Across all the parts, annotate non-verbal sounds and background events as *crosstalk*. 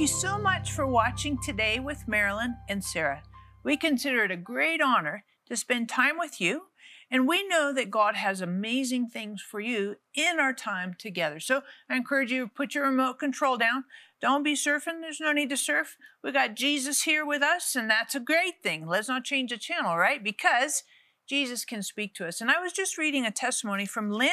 Thank you so much for watching today with Marilyn and Sarah. We consider it a great honor to spend time with you, and we know that God has amazing things for you in our time together. So I encourage you to put your remote control down. Don't be surfing. There's no need to surf. We got Jesus here with us, and that's a great thing. Let's not change the channel, right? Because Jesus can speak to us. And I was just reading a testimony from Lynn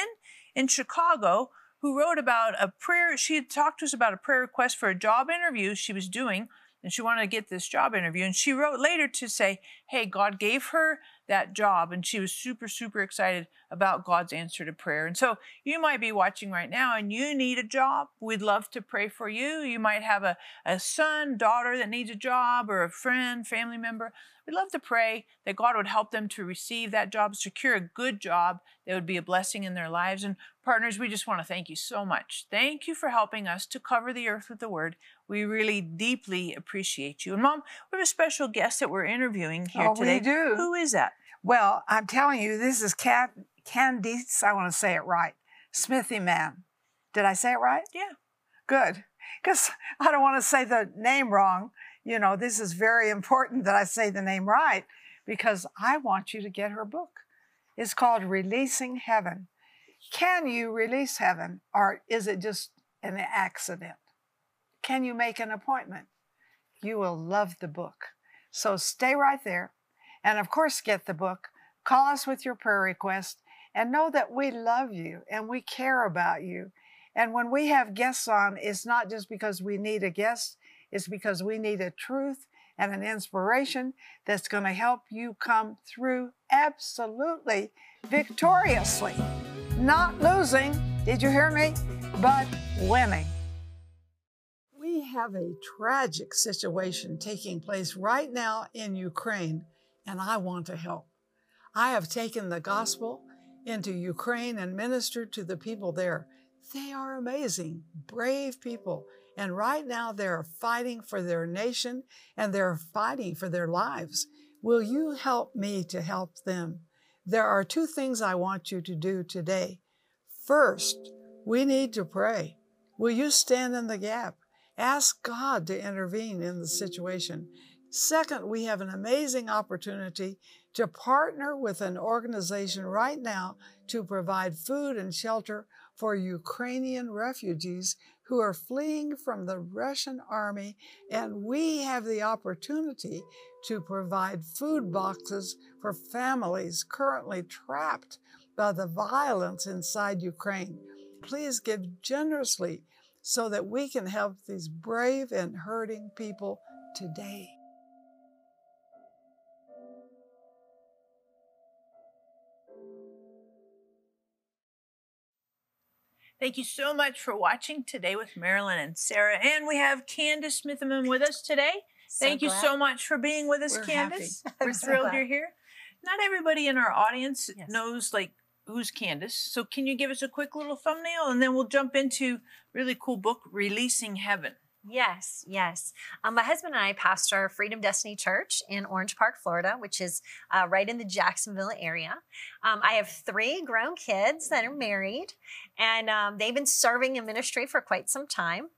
in Chicago who wrote about a prayer. She had talked to us about a prayer request for a job interview she was doing, and she wanted to get this job interview. And she wrote later to say, Hey, God gave her that job, and she was super, super excited about God's answer to prayer. And so you might be watching right now and you need a job. We'd love to pray for you. You might have a, a son, daughter that needs a job, or a friend, family member. We'd love to pray that God would help them to receive that job, secure a good job that would be a blessing in their lives. And partners, we just want to thank you so much. Thank you for helping us to cover the earth with the word. We really deeply appreciate you. And mom, we have a special guest that we're interviewing here oh, today. We do. Who is that? Well, I'm telling you, this is Cat Candice. I want to say it right. Smithy Man. Did I say it right? Yeah. Good. Because *laughs* I don't want to say the name wrong you know, this is very important that I say the name right because I want you to get her book. It's called Releasing Heaven. Can you release heaven or is it just an accident? Can you make an appointment? You will love the book. So stay right there. And of course, get the book. Call us with your prayer request and know that we love you and we care about you. And when we have guests on, it's not just because we need a guest, is because we need a truth and an inspiration that's going to help you come through absolutely victoriously. Not losing, did you hear me? But winning. We have a tragic situation taking place right now in Ukraine, and I want to help. I have taken the gospel into Ukraine and ministered to the people there. They are amazing, brave people and right now they're fighting for their nation and they're fighting for their lives. Will you help me to help them? There are two things I want you to do today. First, we need to pray. Will you stand in the gap? Ask God to intervene in the situation. Second, we have an amazing opportunity to partner with an organization right now to provide food and shelter for Ukrainian refugees who are fleeing from the Russian army, and we have the opportunity to provide food boxes for families currently trapped by the violence inside Ukraine. Please give generously so that we can help these brave and hurting people today. Thank you so much for watching today with Marilyn and Sarah. And we have Candice Smithyman with us today. So Thank glad. you so much for being with us, We're Candice. *laughs* We're so thrilled glad. you're here. Not everybody in our audience yes. knows like who's Candice. So can you give us a quick little thumbnail and then we'll jump into really cool book, Releasing Heaven. Yes, yes. Um, my husband and I pastor Freedom Destiny Church in Orange Park, Florida, which is uh, right in the Jacksonville area. Um, I have three grown kids that are married, and um, they've been serving in ministry for quite some time.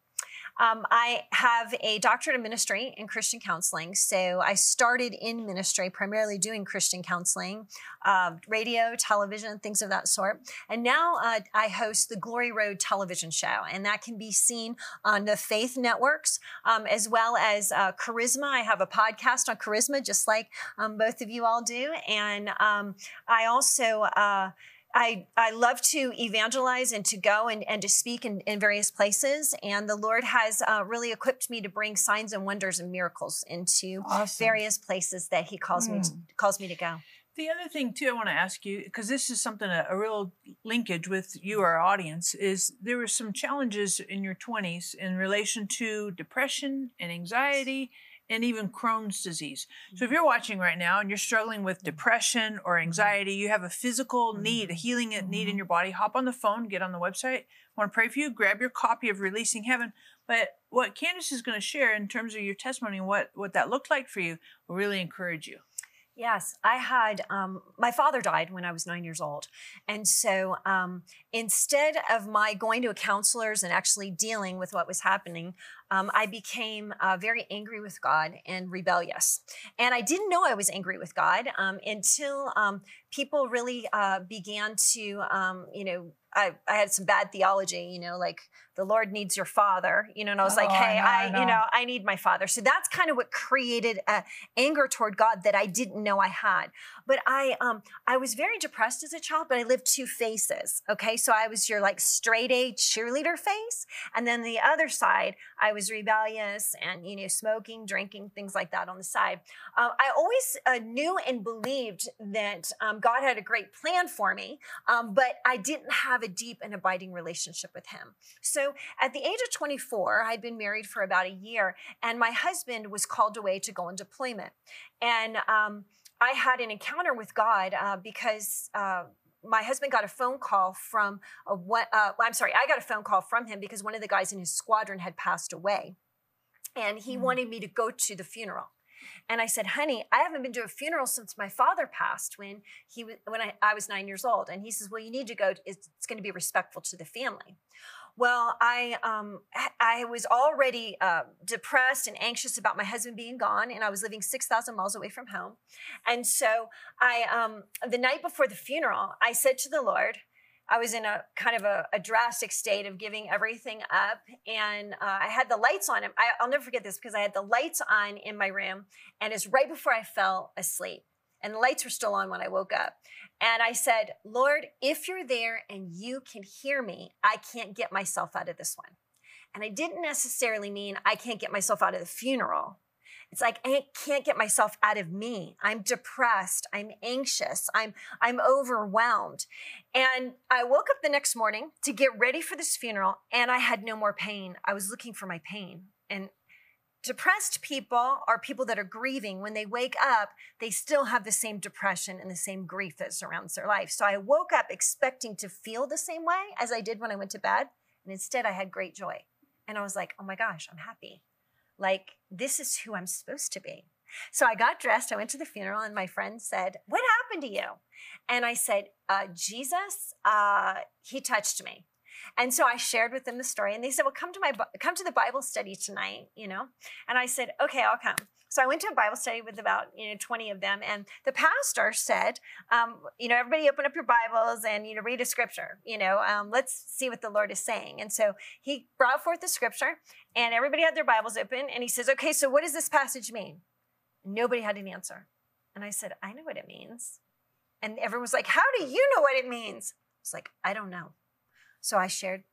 Um, I have a doctorate in ministry in Christian counseling. So I started in ministry, primarily doing Christian counseling, uh, radio, television, things of that sort. And now uh, I host the Glory Road television show, and that can be seen on the Faith Networks um, as well as uh, Charisma. I have a podcast on Charisma, just like um, both of you all do. And um, I also uh, I, I love to evangelize and to go and, and to speak in, in various places. And the Lord has uh, really equipped me to bring signs and wonders and miracles into awesome. various places that He calls mm. me to, hmm. calls me to go. The other thing too, I want to ask you because this is something a, a, real linkage with you, our audience, is there were some challenges in your 20s in relation to depression and anxiety and even Crohn's disease. So if mm-hmm. you're watching right now and you're struggling with depression or mm-hmm. anxiety, you have a physical need, a healing need in mm-hmm. your body, hop on the phone, get on the website. I want to pray for you, grab your copy of Releasing Heaven. But what Candice is going to share in terms of your testimony, what, what that looked like for you, will really encourage you. Yes, I had. Um, my father died when I was nine years old. And so um, instead of my going to a counselor's and actually dealing with what was happening, um, I became uh, very angry with God and rebellious. And I didn't know I was angry with God um, until um, people really uh, began to, um, you know, I, I had some bad theology, you know, like the Lord needs your father, you know, and I was oh, like, hey, I, know, I, I you know, I need my father. So that's kind of what created uh, anger toward God that I didn't know I had. But I, um, I was very depressed as a child, but I lived two faces. Okay, so I was your like straight A cheerleader face, and then the other side, I was rebellious and you know smoking, drinking, things like that on the side. Uh, I always uh, knew and believed that um, God had a great plan for me, um, but I didn't have a deep and abiding relationship with Him. So at the age of 24, I'd been married for about a year, and my husband was called away to go on deployment, and um, I had an encounter with God uh, because uh, my husband got a phone call from a what? Uh, I'm sorry, I got a phone call from him because one of the guys in his squadron had passed away, and he mm. wanted me to go to the funeral. And I said, "Honey, I haven't been to a funeral since my father passed when he was when I, I was nine years old." And he says, "Well, you need to go. It's, it's going to be respectful to the family." Well, I um, I was already uh, depressed and anxious about my husband being gone, and I was living six thousand miles away from home. And so, I um, the night before the funeral, I said to the Lord, I was in a kind of a, a drastic state of giving everything up, and uh, I had the lights on. I, I'll never forget this because I had the lights on in my room, and it's right before I fell asleep and the lights were still on when I woke up. And I said, Lord, if you're there and you can hear me, I can't get myself out of this one. And I didn't necessarily mean I can't get myself out of the funeral. It's like I can't get myself out of me. I'm depressed. I'm anxious. I'm I'm overwhelmed. And I woke up the next morning to get ready for this funeral and I had no more pain. I was looking for my pain. And Depressed people are people that are grieving. When they wake up, they still have the same depression and the same grief that surrounds their life. So I woke up expecting to feel the same way as I did when I went to bed. And instead, I had great joy. And I was like, oh my gosh, I'm happy. Like, this is who I'm supposed to be. So I got dressed. I went to the funeral, and my friend said, What happened to you? And I said, uh, Jesus, uh, he touched me. And so I shared with them the story, and they said, "Well, come to my come to the Bible study tonight," you know. And I said, "Okay, I'll come." So I went to a Bible study with about you know 20 of them, and the pastor said, um, "You know, everybody open up your Bibles and you know read a scripture. You know, um, let's see what the Lord is saying." And so he brought forth the scripture, and everybody had their Bibles open, and he says, "Okay, so what does this passage mean?" Nobody had an answer, and I said, "I know what it means." And everyone was like, "How do you know what it means?" It's like, "I don't know." So I shared,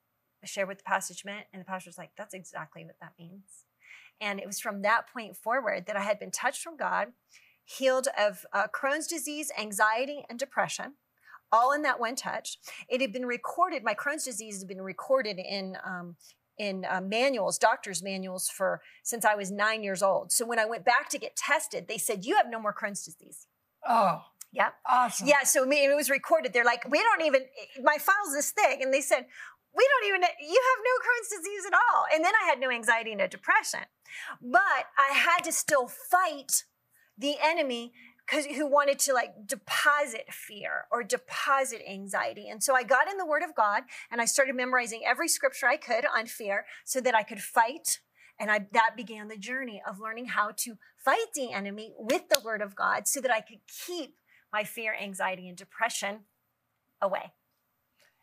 I shared what the passage meant, and the pastor was like, "That's exactly what that means." And it was from that point forward that I had been touched from God, healed of uh, Crohn's disease, anxiety, and depression, all in that one touch. It had been recorded. My Crohn's disease had been recorded in um, in uh, manuals, doctors' manuals for since I was nine years old. So when I went back to get tested, they said you have no more Crohn's disease. Oh. Yeah. Awesome. Yeah. So it was recorded. They're like, we don't even, my file's this thick. And they said, we don't even, you have no Crohn's disease at all. And then I had no anxiety, no depression. But I had to still fight the enemy because who wanted to like deposit fear or deposit anxiety. And so I got in the word of God and I started memorizing every scripture I could on fear so that I could fight and I, that began the journey of learning how to fight the enemy with the word of God so that I could keep my fear, anxiety, and depression away.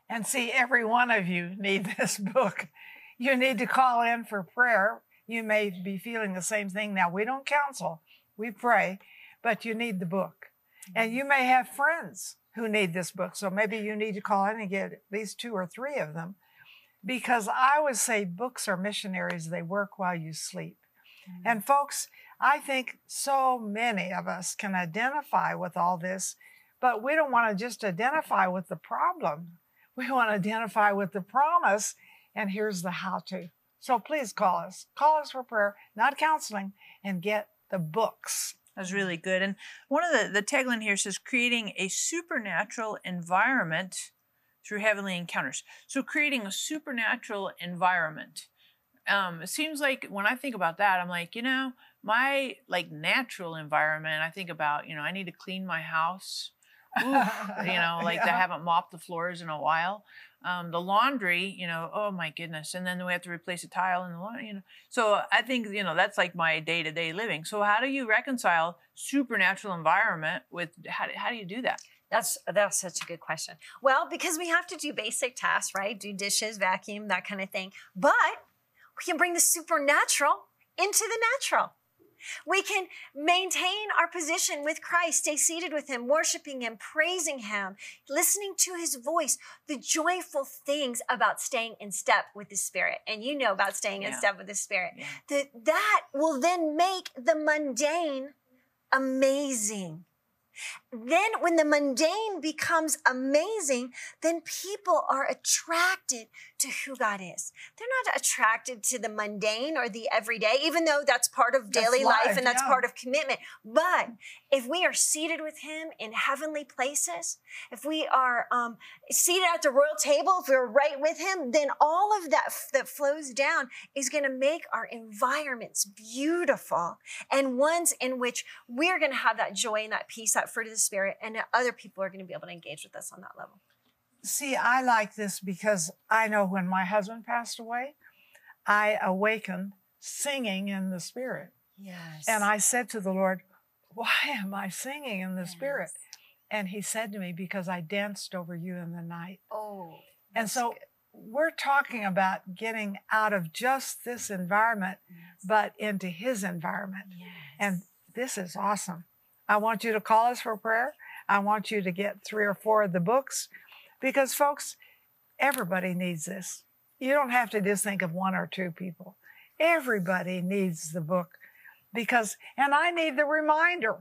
And see, every one of you need *laughs* this book. You need to call in for prayer. You may be feeling the same thing now. We don't counsel, we pray, but you need the book. And you may have friends who need this book. So maybe you need to call in and get at least two or three of them. Because I would say books are missionaries, they work while you sleep. Mm-hmm. And folks, I think so many of us can identify with all this, but we don't want to just identify with the problem. *laughs* We want to identify with the promise, and here's the how to. So please call us. Call us for prayer, not counseling, and get the books. That's really good. And one of the, the tagline here says creating a supernatural environment through heavenly encounters. So creating a supernatural environment um, it seems like when I think about that, I'm like, you know, my like natural environment. I think about, you know, I need to clean my house. *laughs* Oof, you know, like I haven't mopped the floors in a while. Um, the laundry, you know, oh my goodness, and then we have to replace a tile in the laundry. You know, so I think you know that's like my day to day living. So how do you reconcile supernatural environment with how, do- how do you do that? That's that's such a good question. Well, because we have to do basic tasks, right? Do dishes, vacuum, that kind of thing. But we can bring the supernatural into the natural. We can maintain our position with Christ, stay seated with Him, worshiping Him, praising Him, listening to His voice, the joyful things about staying in step with the Spirit. And you know about staying in Yeah. step with the Spirit. Yeah. That, that will then make the mundane amazing. Then, when the mundane becomes amazing, then people are attracted to who God is. They're not attracted to the mundane or the everyday, even though that's part of daily life life, and that's yeah. part of commitment. But if we are seated with Him in heavenly places, if we are um, seated at the royal table, if we're right with Him, then all of that f- that flows down is going to make our environments beautiful and ones in which we're going to have that joy and that peace, that fruit of the Spirit, and other people are going to be able to engage with us on that level. See, I like this because I know when my husband passed away, I awakened singing in the spirit. Yes. And I said to the Lord, Why am I singing in the spirit? And he said to me, Because I danced over you in the night. Oh. And so good. we're talking about getting out of just this environment, but into his environment. Yes. And this is awesome. I want you to call us for prayer. I want you to get three or four of the books because, folks, everybody needs this. You don't have to just think of one or two people. Everybody needs the book because, and I need the reminder.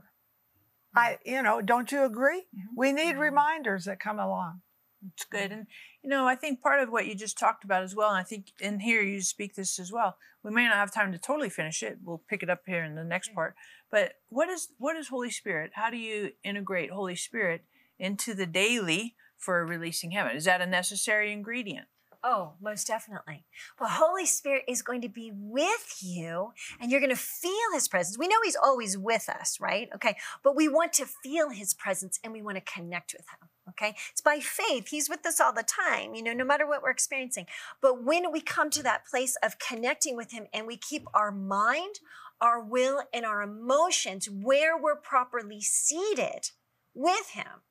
I, you know, don't you agree? We need Mhm. reminders that come along. It's good. And, you know, I think part of what you just talked about as well, and I think in here you speak this as well. We may not have time to totally finish it. We'll pick it up here in the next part. But what is what is Holy Spirit? How do you integrate Holy Spirit into the daily for releasing heaven? Is that a necessary ingredient? Oh, most definitely. Well, Holy Spirit is going to be with you and you're going to feel his presence. We know he's always with us, right? Okay. But we want to feel his presence and we want to connect with him. Okay. It's by faith. He's with us all the time, you know, no matter what we're experiencing. But when we come to that place of connecting with him and we keep our mind, our will, and our emotions where we're properly seated with him,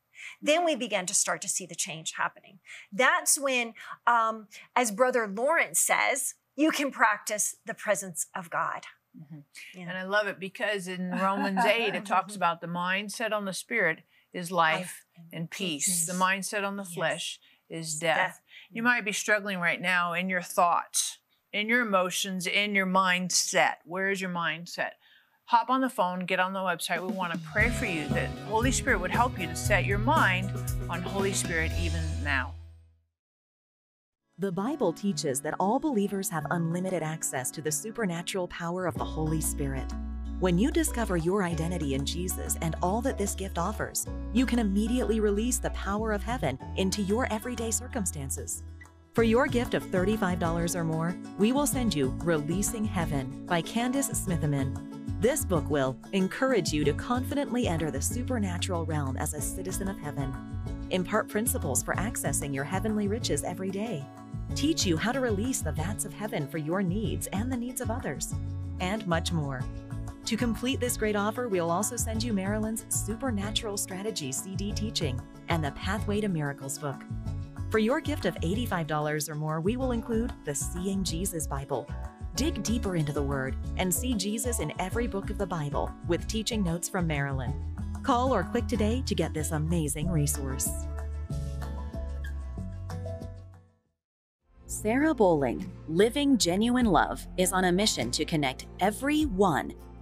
then we begin to start to see the change happening. That's when um, as Brother Lawrence says, you can practice the presence of God. Yeah. And I love it because in *laughs* Romans 8, it talks about the mindset on the spirit is life, and peace. The mindset on the Yes. flesh is Death. death. You mm. might be struggling right now in your thoughts, in your emotions, in your mindset. Where is your mindset? Hop on the phone, get on the website. We want to pray for you that Holy Spirit would help you to set your mind on Holy Spirit even now. The Bible teaches that all believers have unlimited access to the supernatural power of the Holy Spirit. When you discover your identity in Jesus and all that this gift offers, you can immediately release the power of heaven into your everyday circumstances. For your gift of $35 or more, we will send you Releasing Heaven by Candice Smithyman. This book will encourage you to confidently enter the supernatural realm as a citizen of heaven, impart principles for accessing your heavenly riches every day, teach you how to release the vats of heaven for your needs and the needs of others, and much more. To complete this great offer, we'll also send you Marilyn's Supernatural Strategy CD teaching and the Pathway to Miracles book. For your gift of $85 or more, we will include the Seeing Jesus Bible. Dig deeper into the Word and see Jesus in every book of the Bible with teaching notes from Marilyn. Call or click today to get this amazing resource. Sarah Bowling, Living Genuine Love, is on a mission to connect everyone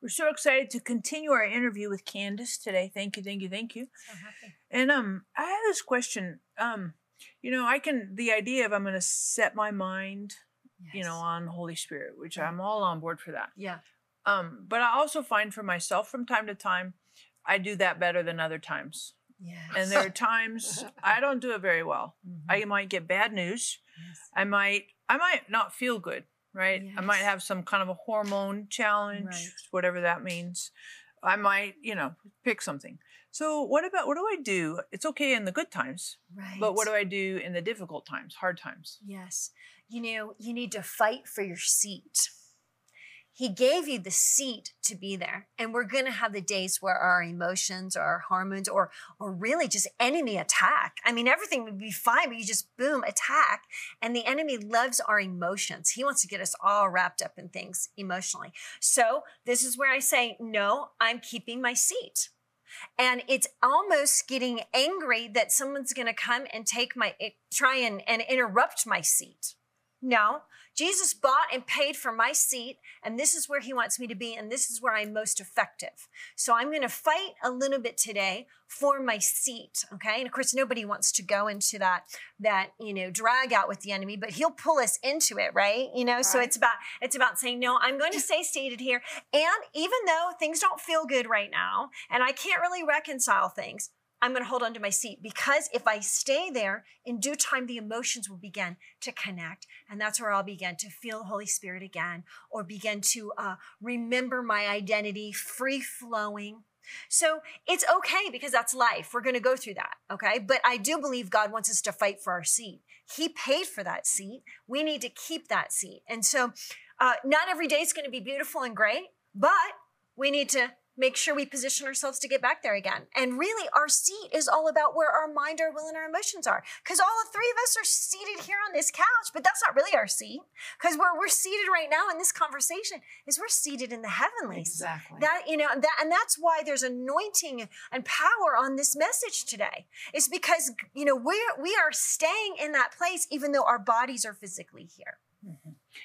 We're so excited to continue our interview with Candice today. Thank you, thank you, thank you. So happy. And um, I have this question. Um, you know, I can the idea of I'm going to set my mind, you know, on Holy Spirit, which. I'm all on board for that. Yeah. Um, but I also find for myself from time to time, I do that better than other times. Yes. And there are times I don't do it very well. *laughs* Mhm. I might get bad news. Yes. I might I might not feel good, right? I might have some kind of a hormone challenge, Right. whatever that means. I might, you know, pick something. So what about what do I do? It's okay in the good times, Right. but what do I do in the difficult times, hard times? Yes. You know, you need to fight for your seat. He gave you the seat to be there. And we're going to have the days where our emotions or our hormones or or really just enemy attack. I mean, everything would be fine, but you just boom, attack. And the enemy loves our emotions. He wants to get us all wrapped up in things emotionally. So this is where I say, no, I'm keeping my seat. And it's almost getting angry that someone's going to come and take my, eh, try and, and interrupt my seat. No, Jesus bought and paid for my seat, and this is where he wants me to be, and this is where I'm most effective. So I'm going to fight a little bit today for my seat, okay? And of course, nobody wants to go into that that you know drag out with the enemy, but he'll pull us into it, right? You know, so it's about it's about saying no. I'm going to stay seated here, and even though things don't feel good right now, and I can't really reconcile things. I'm going to hold onto my seat because if I stay there, in due time, the emotions will begin to connect. And that's where I'll begin to feel Holy Spirit again or begin to uh, remember my identity free flowing. So it's okay because that's life. We're going to go through that. Okay. But I do believe God wants us to fight for our seat. He paid for that seat. We need to keep that seat. And so uh, not every day is going to be beautiful and great, but we need to make sure we position ourselves to get back there again. And really, our seat is all about where our mind, our will, and our emotions are. Because all the three of us are seated here on this couch, but that's not really our seat. Because where we're seated right now in this conversation is we're seated in the heavenlies. Exactly. That you know that, and that's why there's anointing and power on this message today. It's because you know we're we are staying in that place even though our bodies are physically here.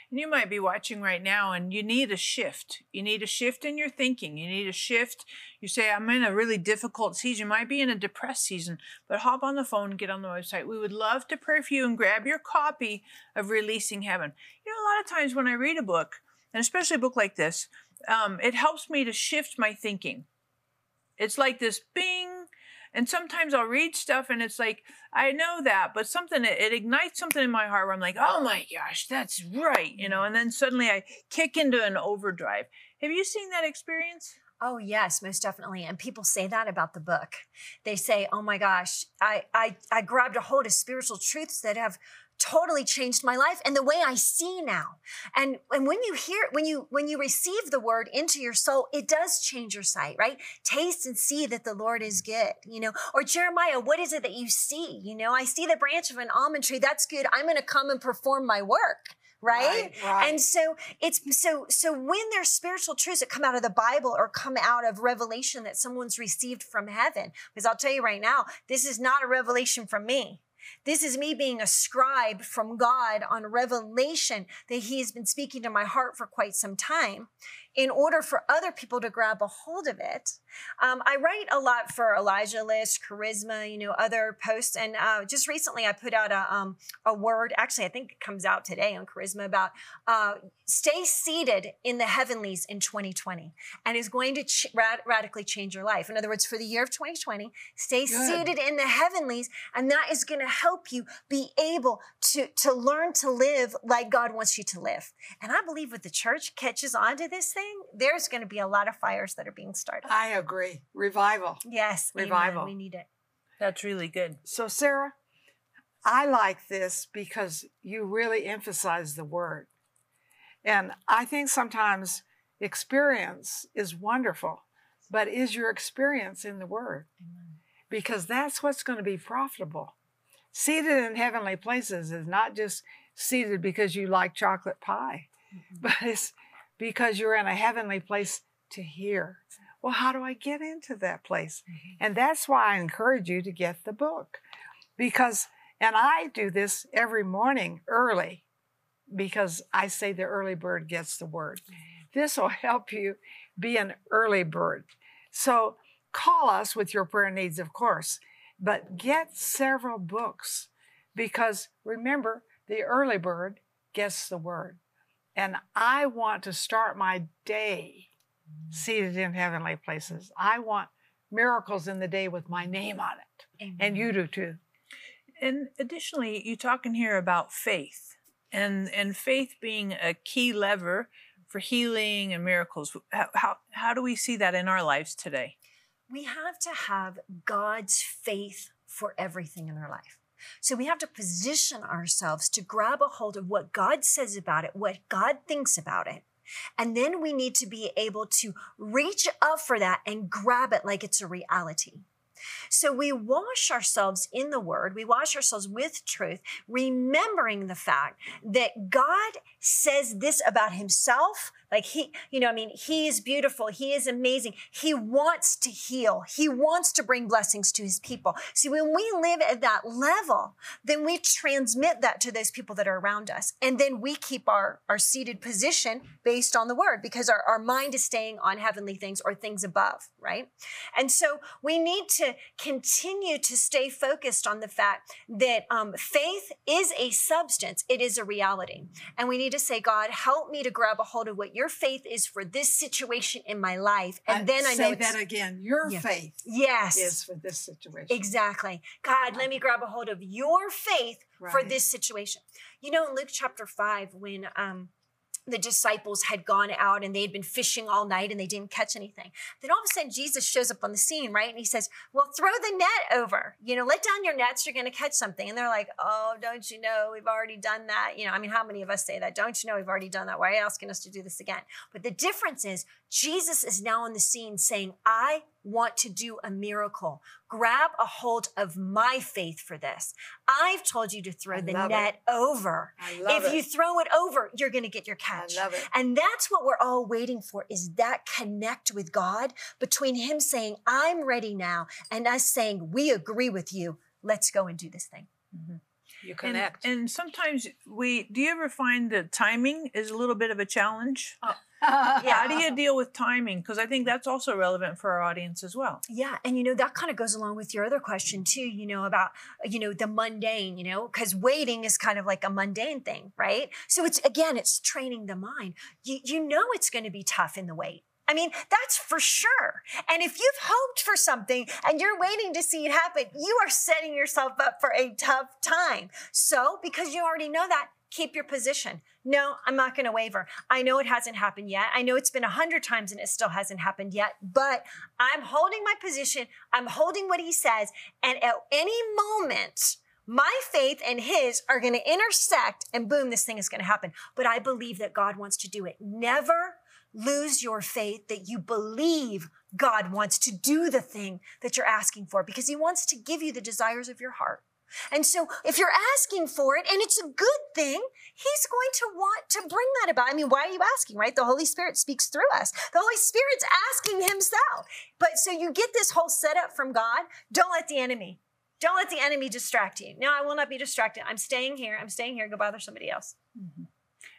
And you might be watching right now and you need a shift. You need a shift in your thinking. You need a shift. You say, I'm in a really difficult season. You might be in a depressed season, but hop on the phone, get on the website. We would love to pray for you and grab your copy of Releasing Heaven. You know, a lot of times when I read a book, and especially a book like this, um, it helps me to shift my thinking. It's like this bing. And sometimes I'll read stuff and it's like, I know that, but something, it, it ignites something in my heart where I'm like, oh my gosh, that's right. You know, mm-hmm. and then suddenly I kick into an overdrive. Have you seen that experience? Oh yes, most definitely. And people say that about the book. They say, "Oh my gosh, I I I grabbed a hold of spiritual truths that have totally changed my life and the way I see now." And and when you hear when you when you receive the word into your soul, it does change your sight, right? Taste and see that the Lord is good, you know. Or Jeremiah, what is it that you see? You know, I see the branch of an almond tree. That's good. I'm going to come and perform my work. Right? Right, right. And so it's so so when there's spiritual truths that come out of the Bible or come out of revelation that someone's received from heaven, because I'll tell you right now, this is not a revelation from me. This is me being a scribe from God on revelation that He has been speaking to my heart for quite some time. In order for other people to grab a hold of it, um, I write a lot for Elijah List, Charisma, you know, other posts, and uh, just recently I put out a um, a word. Actually, I think it comes out today on Charisma about uh, stay seated in the heavenlies in 2020, and is going to ch- rad- radically change your life. In other words, for the year of 2020, stay Good. seated in the heavenlies, and that is going to help you be able to to learn to live like God wants you to live. And I believe if the church catches on to this thing, there's going to be a lot of fires that are being started. I agree. Revival. Yes, amen. Revival. We need it. That's really good. So, Sarah, I like this because you really emphasize the word. And I think sometimes experience is wonderful, but is your experience in the Word? Because that's what's going to be profitable. Seated in heavenly places is not just seated because you like chocolate pie, Mhm. *laughs* but it's because you're in a heavenly place to hear. Well, how do I get into that place? Mhm. And that's why I encourage you to get the book. Because, and I do this every morning early because I say the early bird gets the word. This will help you be an early bird. So call us with your prayer needs, of course, but get several books because remember, the early bird gets the word. And I want to start my day seated in heavenly places. I want miracles in the day with my name on it. And you do too. And additionally, you talk in here about faith and and faith being a key lever for healing and miracles. How how, how do we see that in our lives today? we have to have God's faith for everything in our life. So we have to position ourselves to grab a hold of what God says about it, what God thinks about it. And then we need to be able to reach up for that and grab it like it's a reality. So we wash ourselves in the word, we wash ourselves with truth, remembering the fact that God says this about himself. Like he, you know, I mean, he is beautiful. He is amazing. He wants to heal. He wants to bring blessings to his people. See, when we live at that level, then we transmit that to those people that are around us. And then we keep our, our seated position based on the word because our, our mind is staying on heavenly things or things above, right? And so we need to continue to stay focused on the fact that um, faith is a substance, it is a reality. And we need to say, God, help me to grab a hold of what your faith is for this situation in my life. And then I know that again. Your Yeah. faith yes. is for this situation. Exactly. God, let me grab a hold of your faith for this situation. You know, in Luke chapter 5, when um, the disciples had gone out and they had been fishing all night and they didn't catch anything. Then all of a sudden, Jesus shows up on the scene, right? And he says, Well, throw the net over. You know, let down your nets, you're going to catch something. And they're like, Oh, don't you know? We've already done that. You know, I mean, how many of us say that? Don't you know we've already done that? Why are you asking us to do this again? But the difference is, Jesus is now on the scene saying, I want to do a miracle. Grab a hold of my faith for this. I've told you to throw I the love it. net over. If it. you throw it over, you're going to get your I catch. love it. And that's what we're all waiting for is that connect with God between him saying, I'm ready now, and us saying, we agree with you. Let's go and do this thing. Mm-hmm. You And, connect. and sometimes we do you ever find that timing is a little bit of a challenge? Oh. *laughs* yeah How do you deal with timing? Because I think that's also relevant for our audience as well. Yeah. And, you know, that kind of goes along with your other question, too, you know, about, you know, the mundane, you know, because waiting is kind of like a mundane thing, right? So it's, again, it's training the mind. You, you know, it's going to be tough in the wait. I mean, that's for sure. And if you've hoped for something and you're waiting to see it happen, you are setting yourself up for a tough time. So, because you already know that, keep your position. No, I'm not going to waver. I know it hasn't happened yet. I know it's been a hundred times and it still hasn't happened yet, but I'm holding my position. I'm holding what he says. And at any moment, my faith and his are going to intersect and boom, this thing is going to happen. But I believe that God wants to do it. Never lose your faith that you believe God wants to do the thing that you're asking for because he wants to give you the desires of your heart. And so if you're asking for it and it's a good thing, he's going to want to bring that about. I mean, why are you asking, right? The Holy Spirit speaks through us. The Holy Spirit's asking himself. But so you get this whole setup from God. Don't let the enemy, don't let the enemy distract you. No, I will not be distracted. I'm staying here. I'm staying here. Go bother somebody else. Mm-hmm.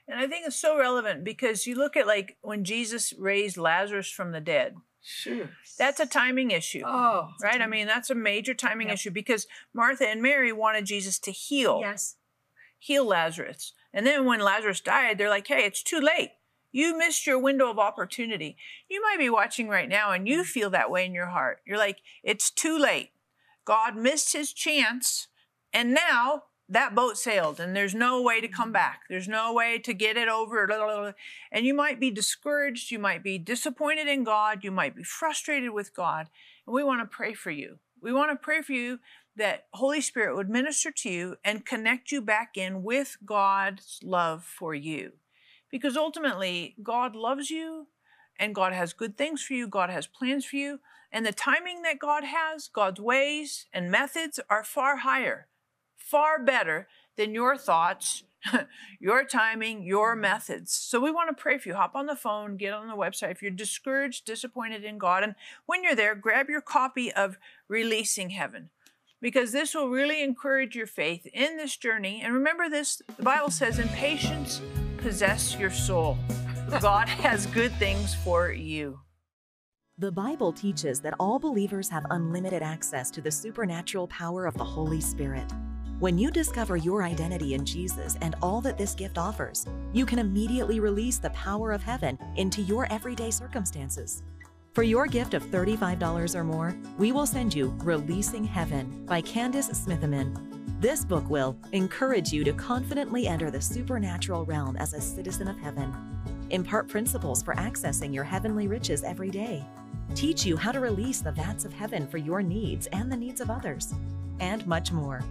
And I think it's so relevant because you look at like when Jesus raised Lazarus from the dead. Sure. That's a timing issue. Oh, Right? I mean, that's a major timing Yep. issue because Martha and Mary wanted Jesus to heal, Yes. heal Lazarus. And then when Lazarus died, they're like, hey, it's too late. You missed your window of opportunity. You might be watching right now and you feel that way in your heart. You're like, it's too late. God missed his chance. And now that boat sailed and there's no way to come back. There's no way to get it over. And you might be discouraged. You might be disappointed in God. You might be frustrated with God. And we want to pray for you. We want to pray for you that Holy Spirit would minister to you and connect you back in with God's love for you. because ultimately, God loves you and God has good things for you, God has plans for you. And the timing that God has, God's ways and methods are far higher, far better than your thoughts, *laughs* your timing, your mm. methods. So we want to pray for you. Hop on the phone, get on the website. If you're discouraged, disappointed in God, and when you're there, grab your copy of Releasing Heaven because this will really encourage your faith in this journey. And remember this the Bible says, in patience, possess your soul. God *laughs* has good things for you. The Bible teaches that all believers have unlimited access to the supernatural power of the Holy Spirit. When you discover your identity in Jesus and all that this gift offers, you can immediately release the power of heaven into your everyday circumstances. For your gift of $35 or more, we will send you Releasing Heaven by Candice Smithyman. This book will encourage you to confidently enter the supernatural realm as a citizen of heaven, impart principles for accessing your heavenly riches every day, teach you how to release the vats of heaven for your needs and the needs of others, and much more.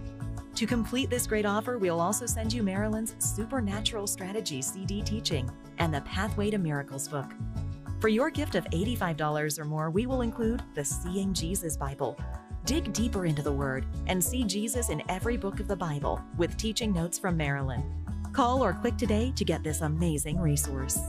To complete this great offer, we'll also send you Marilyn's Supernatural Strategy CD teaching and the Pathway to Miracles book. For your gift of $85 or more, we will include the Seeing Jesus Bible. Dig deeper into the Word and see Jesus in every book of the Bible with teaching notes from Marilyn. Call or click today to get this amazing resource.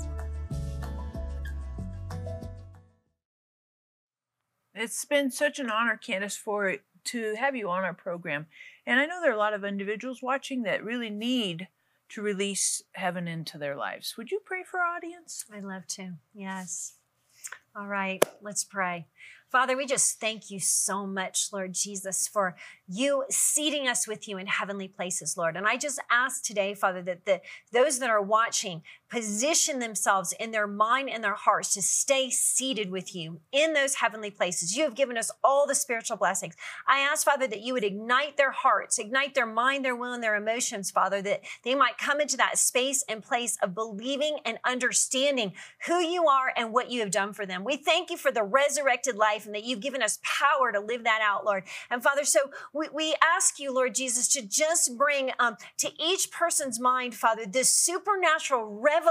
It's been such an honor, Candice, for to have you on our program. And I know there are a lot of individuals watching that really need to release heaven into their lives. Would you pray for our audience? I'd love to. Yes. All right, let's pray. Father, we just thank you so much, Lord Jesus, for you seating us with you in heavenly places, Lord. And I just ask today, Father, that the, those that are watching position themselves in their mind and their hearts to stay seated with you in those heavenly places. You have given us all the spiritual blessings. I ask, Father, that you would ignite their hearts, ignite their mind, their will, and their emotions, Father, that they might come into that space and place of believing and understanding who you are and what you have done for them. We thank you for the resurrected life and that you've given us power to live that out, Lord. And Father, so we, we ask you, Lord Jesus, to just bring um, to each person's mind, Father, this supernatural revelation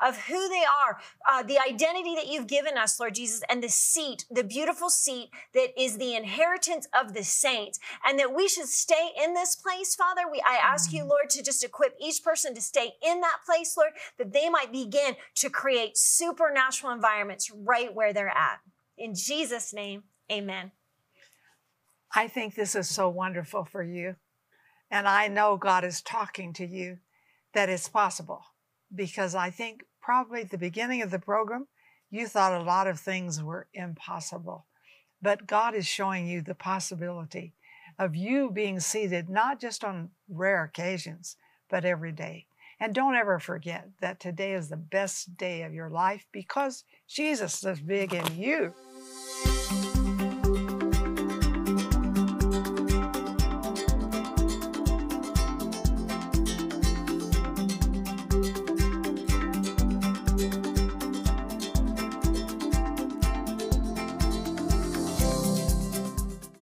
of who they are, uh, the identity that you've given us, Lord Jesus, and the seat, the beautiful seat that is the inheritance of the saints, and that we should stay in this place, Father. We, I ask you. Lord, to just equip each person to stay in that place, Lord, that they might begin to create supernatural environments right where they're at. In Jesus' name, amen. I think this is so wonderful for you. And I know God is talking to you that it's possible because I think probably at the beginning of the program, you thought a lot of things were impossible. But God is showing you the possibility of you being seated not just on rare occasions, but every day. And don't ever forget that today is the best day of your life because Jesus is big in you.